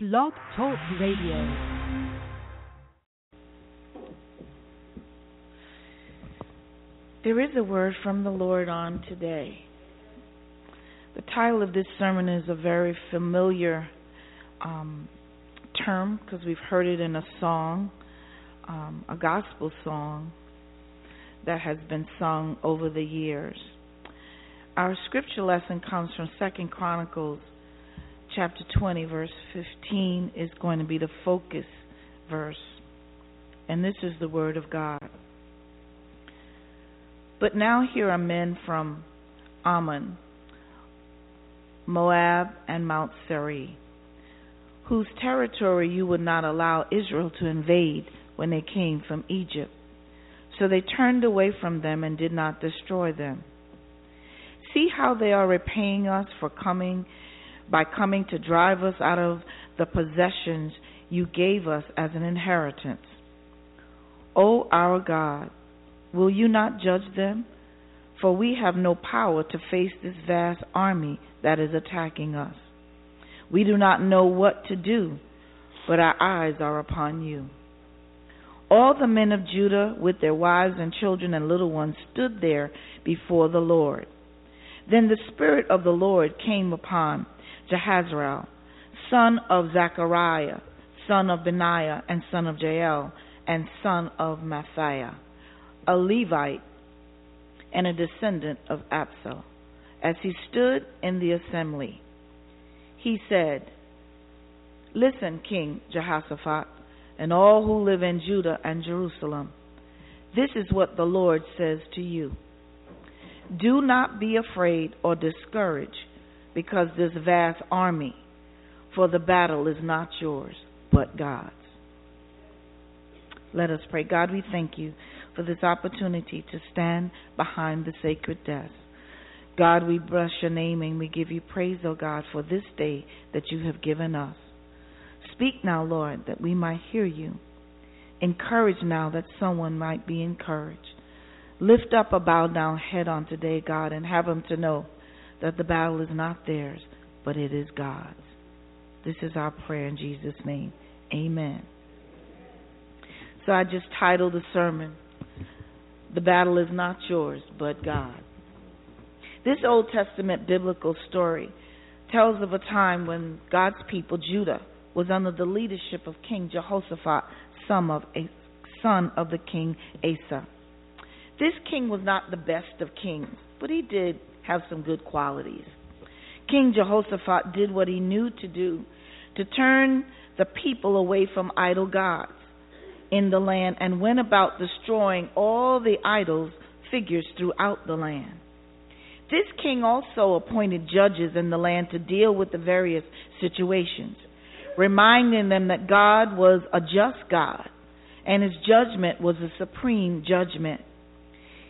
Blog Talk Radio. There is a word from the Lord on today. The title of this sermon is a very familiar um, term because we've heard it in a song, um, a gospel song that has been sung over the years. Our scripture lesson comes from Second Chronicles chapter 20, verse 15, is going to be the focus verse. And this is the word of God. But now here are men from Ammon, Moab, and Mount Seir, whose territory you would not allow Israel to invade when they came from Egypt. So they turned away from them and did not destroy them. See how they are repaying us for coming by coming to drive us out of the possessions you gave us as an inheritance. O our God, will you not judge them? For we have no power to face this vast army that is attacking us. We do not know what to do, but our eyes are upon you. All the men of Judah, with their wives and children and little ones, stood there before the Lord. Then the Spirit of the Lord came upon Jehaziel, son of Zechariah, son of Benaiah, and son of Jael, and son of Matthiah, a Levite and a descendant of Asaph, as he stood in the assembly. He said, Listen, King Jehoshaphat, and all who live in Judah and Jerusalem. This is what the Lord says to you. Do not be afraid or discouraged because this vast army, for the battle is not yours, but God's. Let us pray. God, we thank you for this opportunity to stand behind the sacred desk. God, we bless your name and we give you praise, O oh God, for this day that you have given us. Speak now, Lord, that we might hear you. Encourage now that someone might be encouraged. Lift up a bowed down head on today, God, and have them to know that the battle is not theirs, but it is God's. This is our prayer in Jesus' name. Amen. So I just titled the sermon, The Battle is Not Yours, but God. This Old Testament biblical story tells of a time when God's people, Judah, was under the leadership of King Jehoshaphat, son of, son of the king Asa. This king was not the best of kings, but he did have some good qualities. King Jehoshaphat did what he knew to do to turn the people away from idol gods in the land and went about destroying all the idols figures throughout the land. This king also appointed judges in the land to deal with the various situations, reminding them that God was a just God and his judgment was a supreme judgment.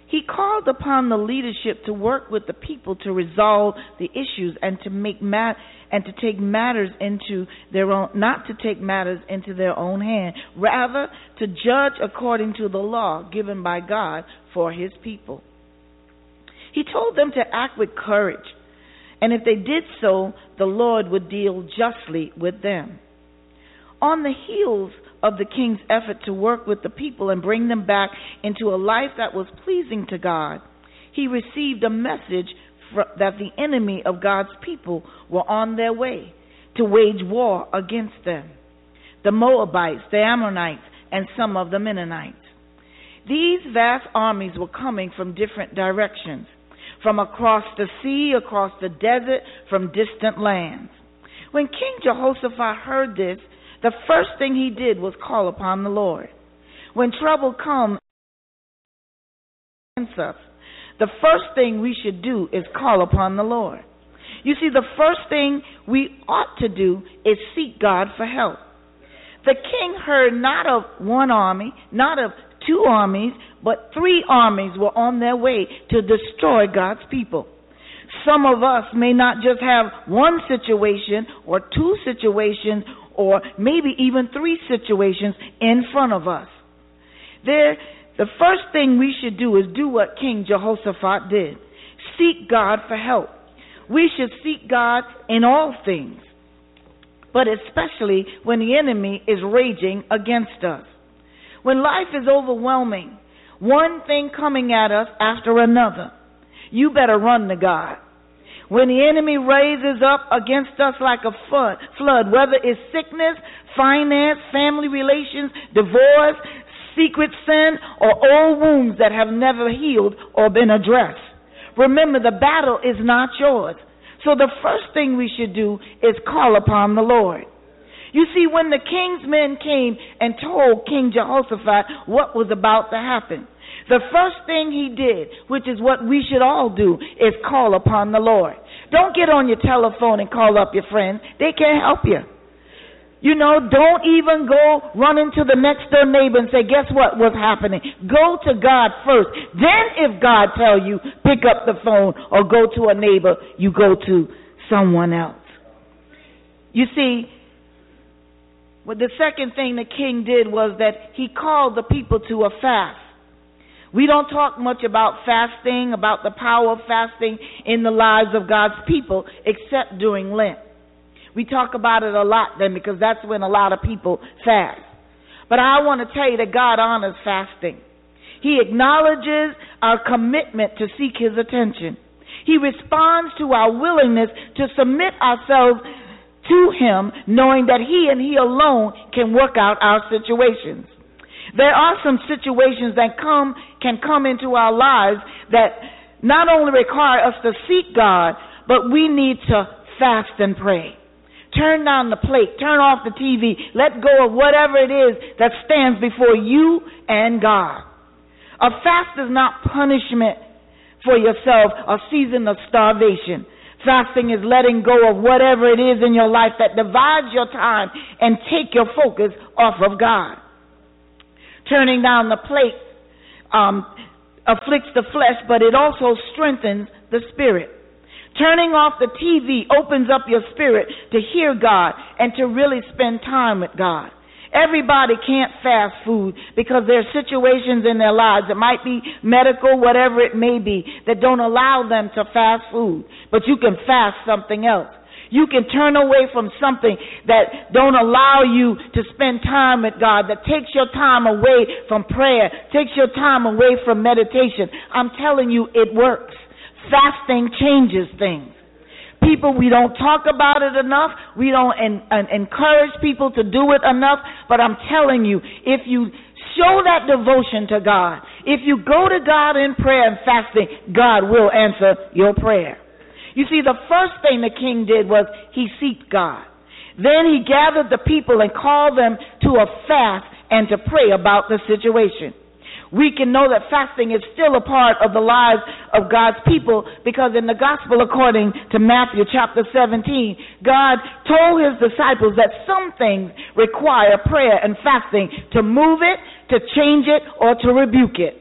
He called upon the leadership to work with the people to resolve the issues and to make mat and to take matters into their own not to take matters into their own hand, rather to judge according to the law given by God for his people. He told them to act with courage, and if they did so, the Lord would deal justly with them. On the heels of the king's effort to work with the people and bring them back into a life that was pleasing to God, he received a message that the enemy of God's people were on their way to wage war against them the Moabites, the Ammonites, and some of the Mennonites. These vast armies were coming from different directions, from across the sea, across the desert, from distant lands. When King Jehoshaphat heard this, the first thing he did was call upon the Lord. When trouble comes the first thing we should do is call upon the Lord. You see, the first thing we ought to do is seek God for help. The king heard not of one army, not of two armies, but three armies were on their way to destroy God's people. Some of us may not just have one situation or two situations or maybe even three situations in front of us. There, the first thing we should do is do what King Jehoshaphat did seek God for help. We should seek God in all things. but especially when the enemy is raging against us. When life is overwhelming, one thing coming at us after another, you better run to God. When the enemy raises up against us like a flood, whether it's sickness, finance, family relations, divorce, secret sin, or old wounds that have never healed or been addressed. Remember, the battle is not yours. So the first thing we should do is call upon the Lord. You see, when the king's men came and told King Jehoshaphat what was about to happen, the first thing he did, which is what we should all do, is call upon the Lord. Don't get on your telephone and call up your friends. They can't help you. You know, don't even go run into the next door neighbor and say, guess what was happening? Go to God first. Then if God tell you, pick up the phone or go to a neighbor, you go to someone else. You see, well, the second thing the king did was that he called the people to a fast. We don't talk much about fasting, about the power of fasting in the lives of God's people, except during Lent. We talk about it a lot then because that's when a lot of people fast. But I want to tell you that God honors fasting. He acknowledges our commitment to seek His attention. He responds to our willingness to submit ourselves to Him, knowing that He and He alone can work out our situations. There are some situations that come can come into our lives that not only require us to seek God, but we need to fast and pray. Turn down the plate, turn off the TV, let go of whatever it is that stands before you and God. A fast is not punishment for yourself, a season of starvation. Fasting is letting go of whatever it is in your life that divides your time and take your focus off of God. Turning down the plate um, afflicts the flesh, but it also strengthens the spirit. Turning off the TV opens up your spirit to hear God and to really spend time with God. Everybody can't fast food because there are situations in their lives, it might be medical, whatever it may be, that don't allow them to fast food. But you can fast something else. You can turn away from something that don't allow you to spend time with God, that takes your time away from prayer, takes your time away from meditation. I'm telling you, it works. Fasting changes things. People, we don't talk about it enough. We don't en- en- encourage people to do it enough. But I'm telling you, if you show that devotion to God, if you go to God in prayer and fasting, God will answer your prayer. You see, the first thing the king did was he sought God. Then he gathered the people and called them to a fast and to pray about the situation. We can know that fasting is still a part of the lives of God's people because in the gospel according to Matthew chapter 17, God told his disciples that some things require prayer and fasting to move it, to change it, or to rebuke it.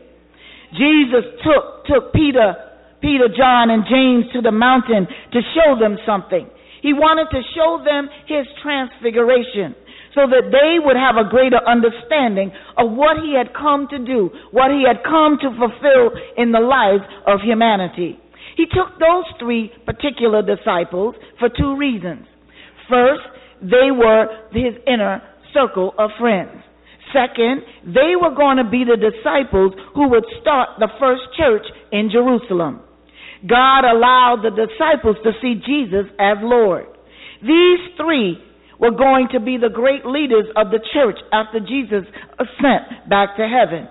Jesus took, took Peter Peter, John, and James to the mountain to show them something. He wanted to show them his transfiguration so that they would have a greater understanding of what he had come to do, what he had come to fulfill in the lives of humanity. He took those three particular disciples for two reasons. First, they were his inner circle of friends. Second, they were going to be the disciples who would start the first church in Jerusalem. God allowed the disciples to see Jesus as Lord. These three were going to be the great leaders of the church after Jesus ascent back to heaven.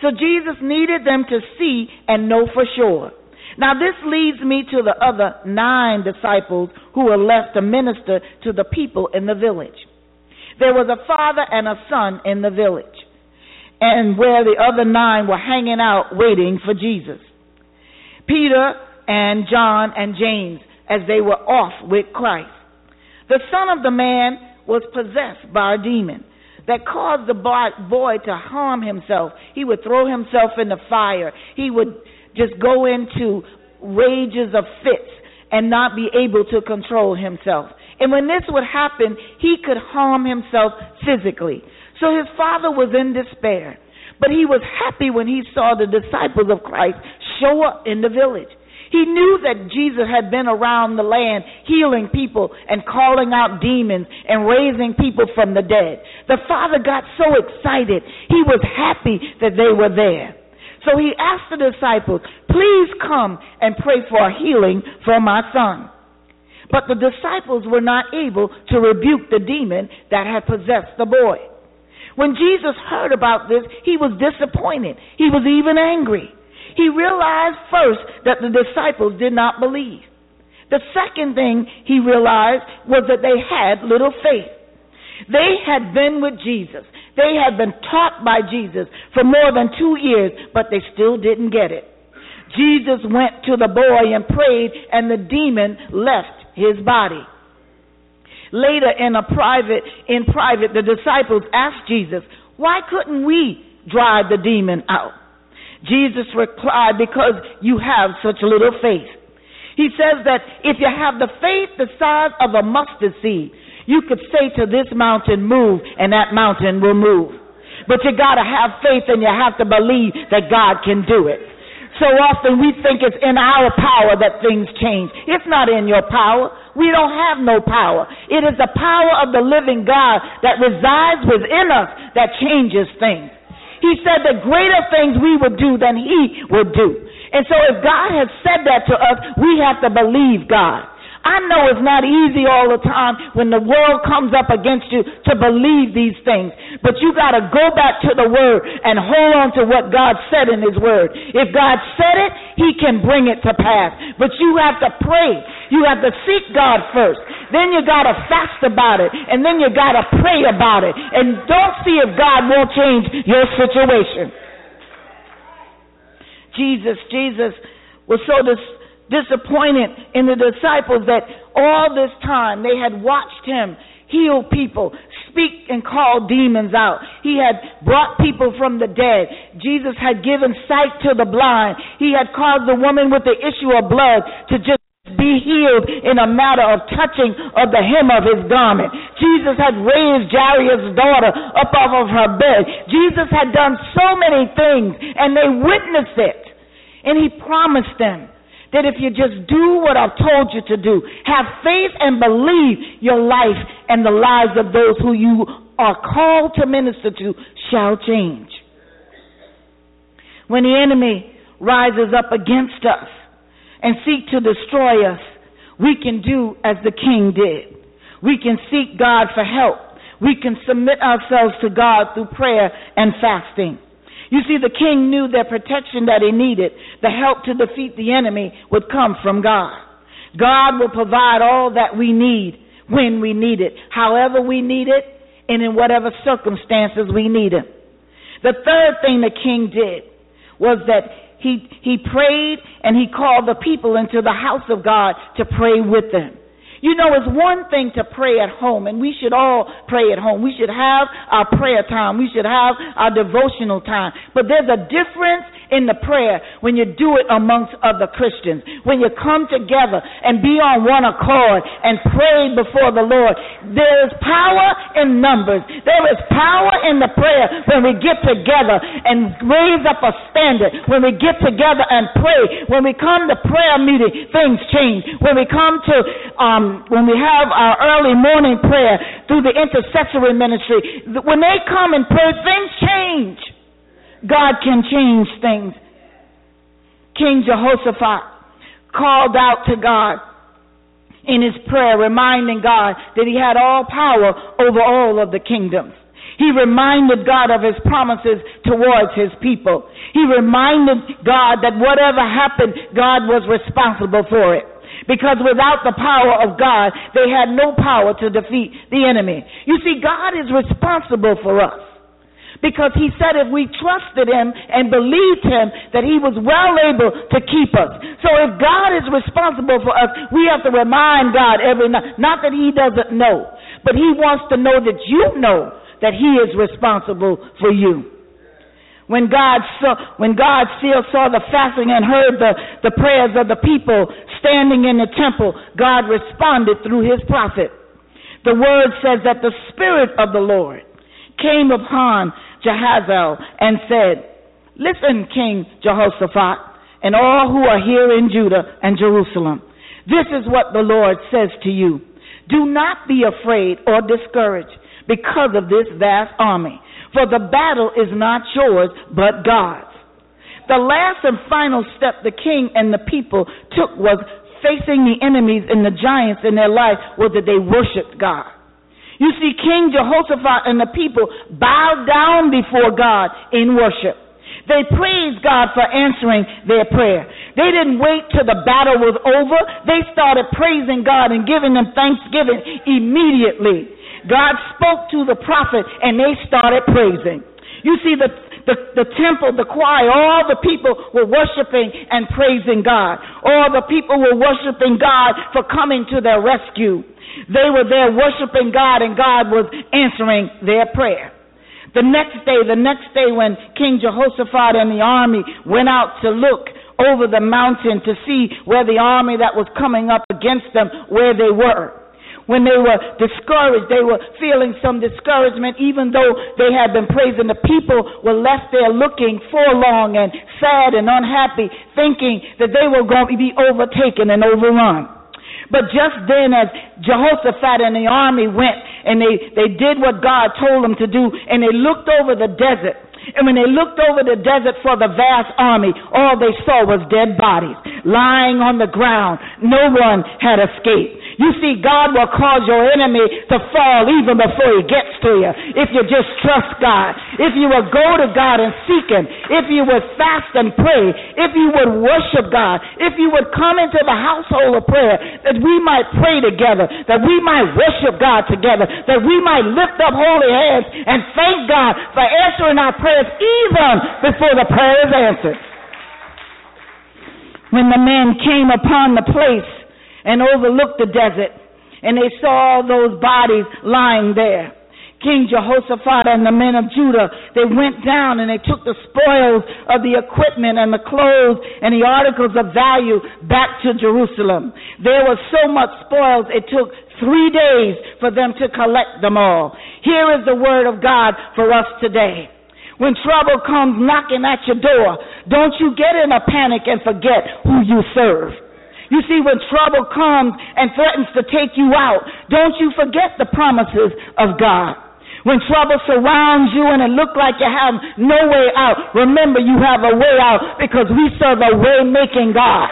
So Jesus needed them to see and know for sure. Now this leads me to the other nine disciples who were left to minister to the people in the village. There was a father and a son in the village, and where the other nine were hanging out waiting for Jesus. Peter and John and James as they were off with Christ. The son of the man was possessed by a demon that caused the boy to harm himself. He would throw himself in the fire. He would just go into rages of fits and not be able to control himself. And when this would happen, he could harm himself physically. So his father was in despair. But he was happy when he saw the disciples of Christ show up in the village. He knew that Jesus had been around the land healing people and calling out demons and raising people from the dead. The father got so excited. He was happy that they were there. So he asked the disciples, please come and pray for healing for my son. But the disciples were not able to rebuke the demon that had possessed the boy. When Jesus heard about this, he was disappointed. He was even angry. He realized first that the disciples did not believe. The second thing he realized was that they had little faith. They had been with Jesus. They had been taught by Jesus for more than two years, but they still didn't get it. Jesus went to the boy and prayed, and the demon left his body. Later in a private, in private, the disciples asked Jesus, why couldn't we drive the demon out? Jesus replied, because you have such little faith. He says that if you have the faith the size of a mustard seed, you could say to this mountain, move, and that mountain will move. But you gotta have faith and you have to believe that God can do it. So often we think it's in our power that things change. It's not in your power. We don't have no power. It is the power of the living God that resides within us that changes things. He said that greater things we would do than he would do. And so if God has said that to us, we have to believe God. I know it's not easy all the time when the world comes up against you to believe these things. But you got to go back to the Word and hold on to what God said in His Word. If God said it, He can bring it to pass. But you have to pray. You have to seek God first. Then you got to fast about it. And then you got to pray about it. And don't see if God won't change your situation. Jesus, Jesus was so disappointed in the disciples that all this time they had watched him heal people, speak and call demons out. He had brought people from the dead. Jesus had given sight to the blind. He had caused the woman with the issue of blood to just be healed in a matter of touching of the hem of his garment. Jesus had raised Jairus' daughter up off of her bed. Jesus had done so many things and they witnessed it. And he promised them that if you just do what I've told you to do, have faith and believe your life and the lives of those who you are called to minister to shall change. When the enemy rises up against us and seek to destroy us, we can do as the king did. We can seek God for help. We can submit ourselves to God through prayer and fasting. You see, the king knew that protection that he needed. The help to defeat the enemy would come from God. God will provide all that we need when we need it, however we need it, and in whatever circumstances we need it. The third thing the king did was that he, he prayed and he called the people into the house of God to pray with them. You know, it's one thing to pray at home, and we should all pray at home. We should have our prayer time. We should have our devotional time. But there's a difference in the prayer when you do it amongst other Christians. When you come together and be on one accord and pray before the Lord. There is power in numbers. There is power in the prayer when we get together and raise up a standard. When we get together and pray. When we come to prayer meeting, things change. When we come to, um, Um, when we have our early morning prayer through the intercessory ministry, when they come and pray, things change. God can change things. King Jehoshaphat called out to God in his prayer, reminding God that he had all power over all of the kingdoms. He reminded God of his promises towards his people. He reminded God that whatever happened, God was responsible for it. Because without the power of God, they had no power to defeat the enemy. You see, God is responsible for us. Because he said if we trusted him and believed him that he was well able to keep us. So if God is responsible for us, we have to remind God every night. Not that he doesn't know, but he wants to know that you know that he is responsible for you. When God saw, when God still saw the fasting and heard the, the prayers of the people standing in the temple, God responded through his prophet. The word says that the Spirit of the Lord came upon Jehaziel and said, Listen, King Jehoshaphat, and all who are here in Judah and Jerusalem. This is what the Lord says to you. Do not be afraid or discouraged because of this vast army, for the battle is not yours, but God's. The last and final step the king and the people took was facing the enemies and the giants in their life was that they worshiped God. You see, King Jehoshaphat and the people bowed down before God in worship. They praised God for answering their prayer. They didn't wait till the battle was over. They started praising God and giving them thanksgiving immediately. God spoke to the prophet and they started praising. You see, the, the, the temple, the choir, all the people were worshiping and praising God. All the people were worshiping God for coming to their rescue. They were there worshiping God and God was answering their prayer. The next day, the next day when King Jehoshaphat and the army went out to look over the mountain to see where the army that was coming up against them, where they were. When they were discouraged, they were feeling some discouragement, even though they had been praising. The people were left there looking forlorn and sad and unhappy, thinking that they were going to be overtaken and overrun. But just then, as Jehoshaphat and the army went and they, they did what God told them to do, and they looked over the desert, and when they looked over the desert for the vast army, all they saw was dead bodies lying on the ground. No one had escaped. You see, God will cause your enemy to fall even before he gets to you. If you just trust God. If you will go to God and seek him. If you would fast and pray. If you would worship God. If you would come into the household of prayer that we might pray together. That we might worship God together. That we might lift up holy hands and thank God for answering our prayers even before the prayer is answered. When the men came upon the place and overlooked the desert, and they saw those bodies lying there. King Jehoshaphat and the men of Judah, they went down and they took the spoils of the equipment and the clothes and the articles of value back to Jerusalem. There was so much spoils, it took three days for them to collect them all. Here is the word of God for us today. When trouble comes knocking at your door, don't you get in a panic and forget who you serve. You see, when trouble comes and threatens to take you out, don't you forget the promises of God. When trouble surrounds you and it looks like you have no way out, remember you have a way out because we serve a way making God.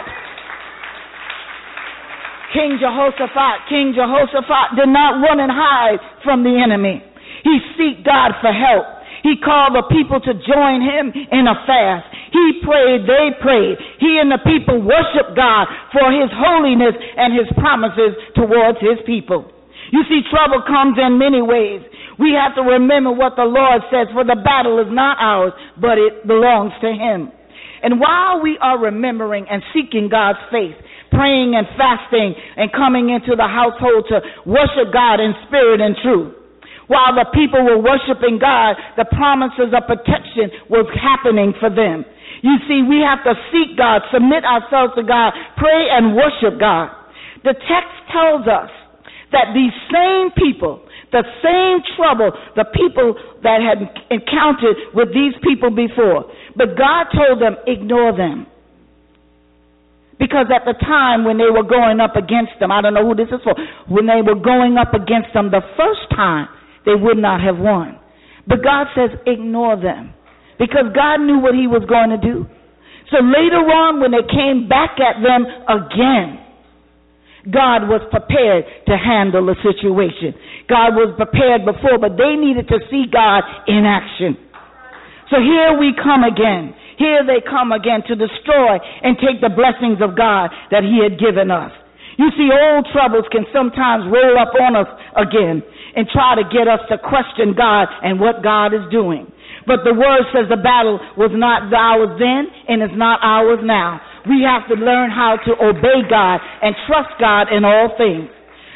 King Jehoshaphat, King Jehoshaphat did not run and hide from the enemy. He seeked God for help. He called the people to join him in a fast. He prayed, they prayed. He and the people worshiped God for his holiness and his promises towards his people. You see, trouble comes in many ways. We have to remember what the Lord says, for the battle is not ours, but it belongs to him. And while we are remembering and seeking God's faith, praying and fasting and coming into the household to worship God in spirit and truth, while the people were worshiping God, the promises of protection was happening for them. You see, we have to seek God, submit ourselves to God, pray and worship God. The text tells us that these same people, the same trouble, the people that had encountered with these people before, but God told them, ignore them. Because at the time when they were going up against them, I don't know who this is for, when they were going up against them the first time, they would not have won. But God says, ignore them. Because God knew what he was going to do. So later on, when they came back at them again, God was prepared to handle the situation. God was prepared before, but they needed to see God in action. So here we come again. Here they come again to destroy and take the blessings of God that He had given us. You see, old troubles can sometimes roll up on us again and try to get us to question God and what God is doing. But the word says the battle was not ours then and is not ours now. We have to learn how to obey God and trust God in all things.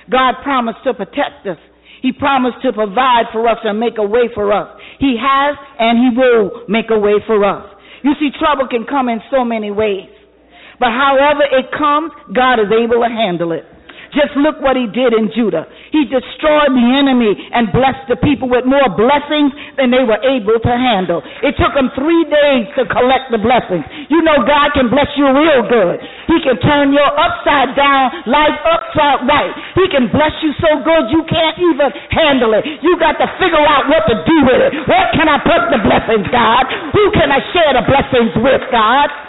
God promised to protect us. He promised to provide for us and make a way for us. He has and He will make a way for us. You see, trouble can come in so many ways. But however it comes, God is able to handle it. Just look what he did in Judah. He destroyed the enemy and blessed the people with more blessings than they were able to handle. It took them three days to collect the blessings. You know God can bless you real good. He can turn your upside down life upside right. He can bless you so good you can't even handle it. You got to figure out what to do with it. Where can I put the blessings, God? Who can I share the blessings with, God?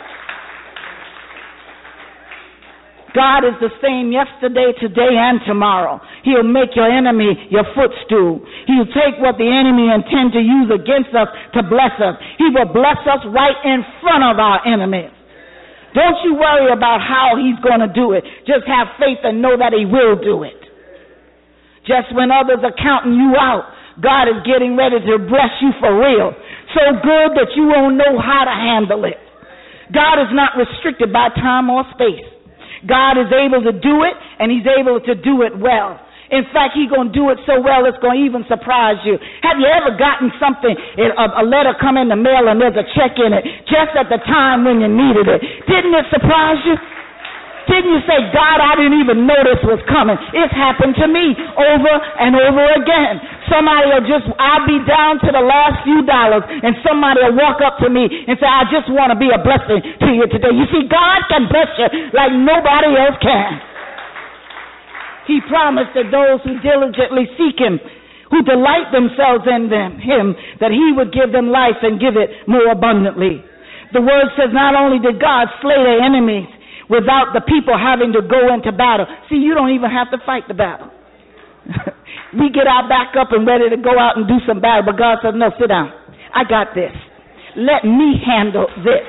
God is the same yesterday, today, and tomorrow. He'll make your enemy your footstool. He'll take what the enemy intends to use against us to bless us. He will bless us right in front of our enemies. Don't you worry about how he's going to do it. Just have faith and know that he will do it. Just when others are counting you out, God is getting ready to bless you for real. So good that you won't know how to handle it. God is not restricted by time or space. God is able to do it, and He's able to do it well. In fact, He's going to do it so well it's going to even surprise you. Have you ever gotten something, a, letter come in the mail and there's a check in it just at the time when you needed it? Didn't it surprise you? Didn't you say, God, I didn't even know this was coming? It's happened to me over and over again. Somebody will just, I'll be down to the last few dollars and somebody will walk up to me and say, I just want to be a blessing to you today. You see, God can bless you like nobody else can. He promised that those who diligently seek Him, who delight themselves in them, Him, that He would give them life and give it more abundantly. The word says not only did God slay their enemies, without the people having to go into battle. See, you don't even have to fight the battle. we get our back up and ready to go out and do some battle, but God says, no, sit down. I got this. Let me handle this.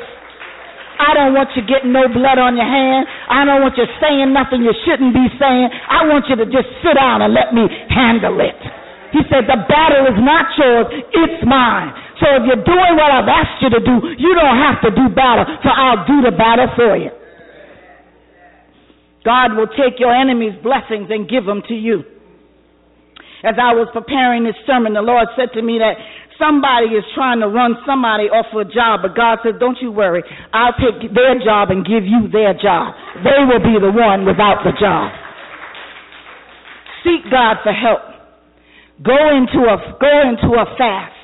I don't want you getting no blood on your hand. I don't want you saying nothing you shouldn't be saying. I want you to just sit down and let me handle it. He said, the battle is not yours, it's mine. So if you're doing what I've asked you to do, you don't have to do battle, for I'll do the battle for you. God will take your enemy's blessings and give them to you. As I was preparing this sermon, the Lord said to me that somebody is trying to run somebody off a job, but God said, Don't you worry. I'll take their job and give you their job. They will be the one without the job. Seek God for help. Go into a go into a fast.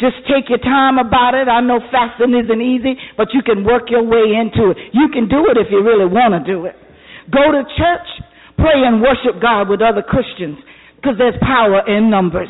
Just take your time about it. I know fasting isn't easy, but you can work your way into it. You can do it if you really want to do it. Go to church, pray and worship God with other Christians because there's power in numbers.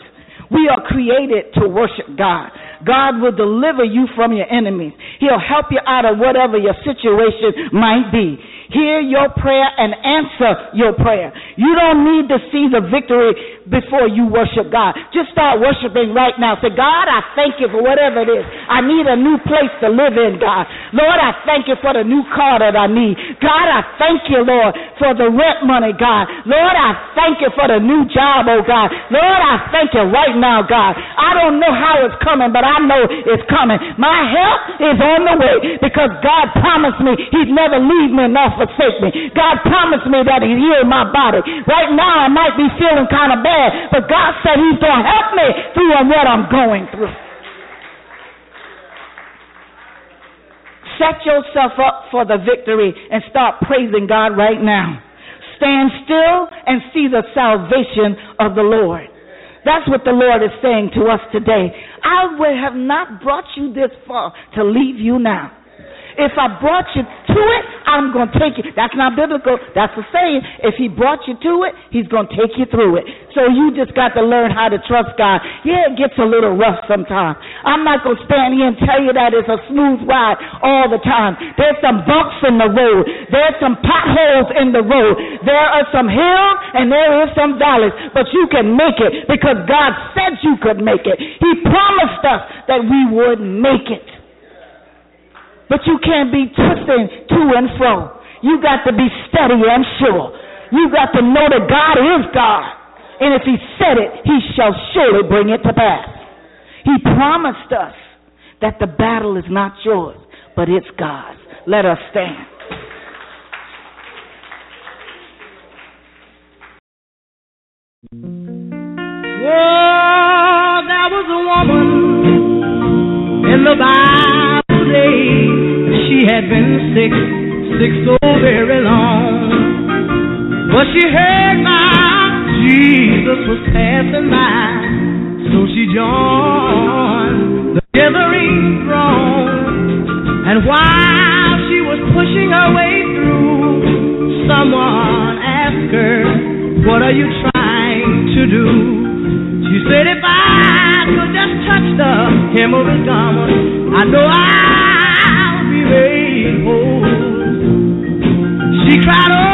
We are created to worship God. God will deliver you from your enemies. He'll help you out of whatever your situation might be hear your prayer and answer your prayer. You don't need to see the victory before you worship God. Just start worshiping right now. Say, God, I thank you for whatever it is. I need a new place to live in, God. Lord, I thank you for the new car that I need. God, I thank you, Lord, for the rent money, God. Lord, I thank you for the new job, oh God. Lord, I thank you right now, God. I don't know how it's coming, but I know it's coming. My help is on the way because God promised me he'd never leave me nor forsake me. God promised me that He'd heal my body. Right now, I might be feeling kind of bad, but God said He's going to help me through what I'm going through. Set yourself up for the victory and start praising God right now. Stand still and see the salvation of the Lord. That's what the Lord is saying to us today. I would have not brought you this far to leave you now. If I brought you to it, I'm going to take you. That's not biblical. That's a saying. If he brought you to it, he's going to take you through it. So you just got to learn how to trust God. Yeah, it gets a little rough sometimes. I'm not going to stand here and tell you that it's a smooth ride all the time. There's some bumps in the road. There's some potholes in the road. There are some hills and there is some valleys. But you can make it because God said you could make it. He promised us that we would make it. But you can't be twisting to and fro. You got to be steady and sure. You got to know that God is God. And if He said it, He shall surely bring it to pass. He promised us that the battle is not yours, but it's God's. Let us stand. Whoa, was a woman in the Bible had been sick, sick so very long. But she heard my Jesus was passing by, so she joined the gathering throng. And while she was pushing her way through, someone asked her, What are you trying to do? She said, If I could just touch the hem of his garment, I know I made whole. She cried,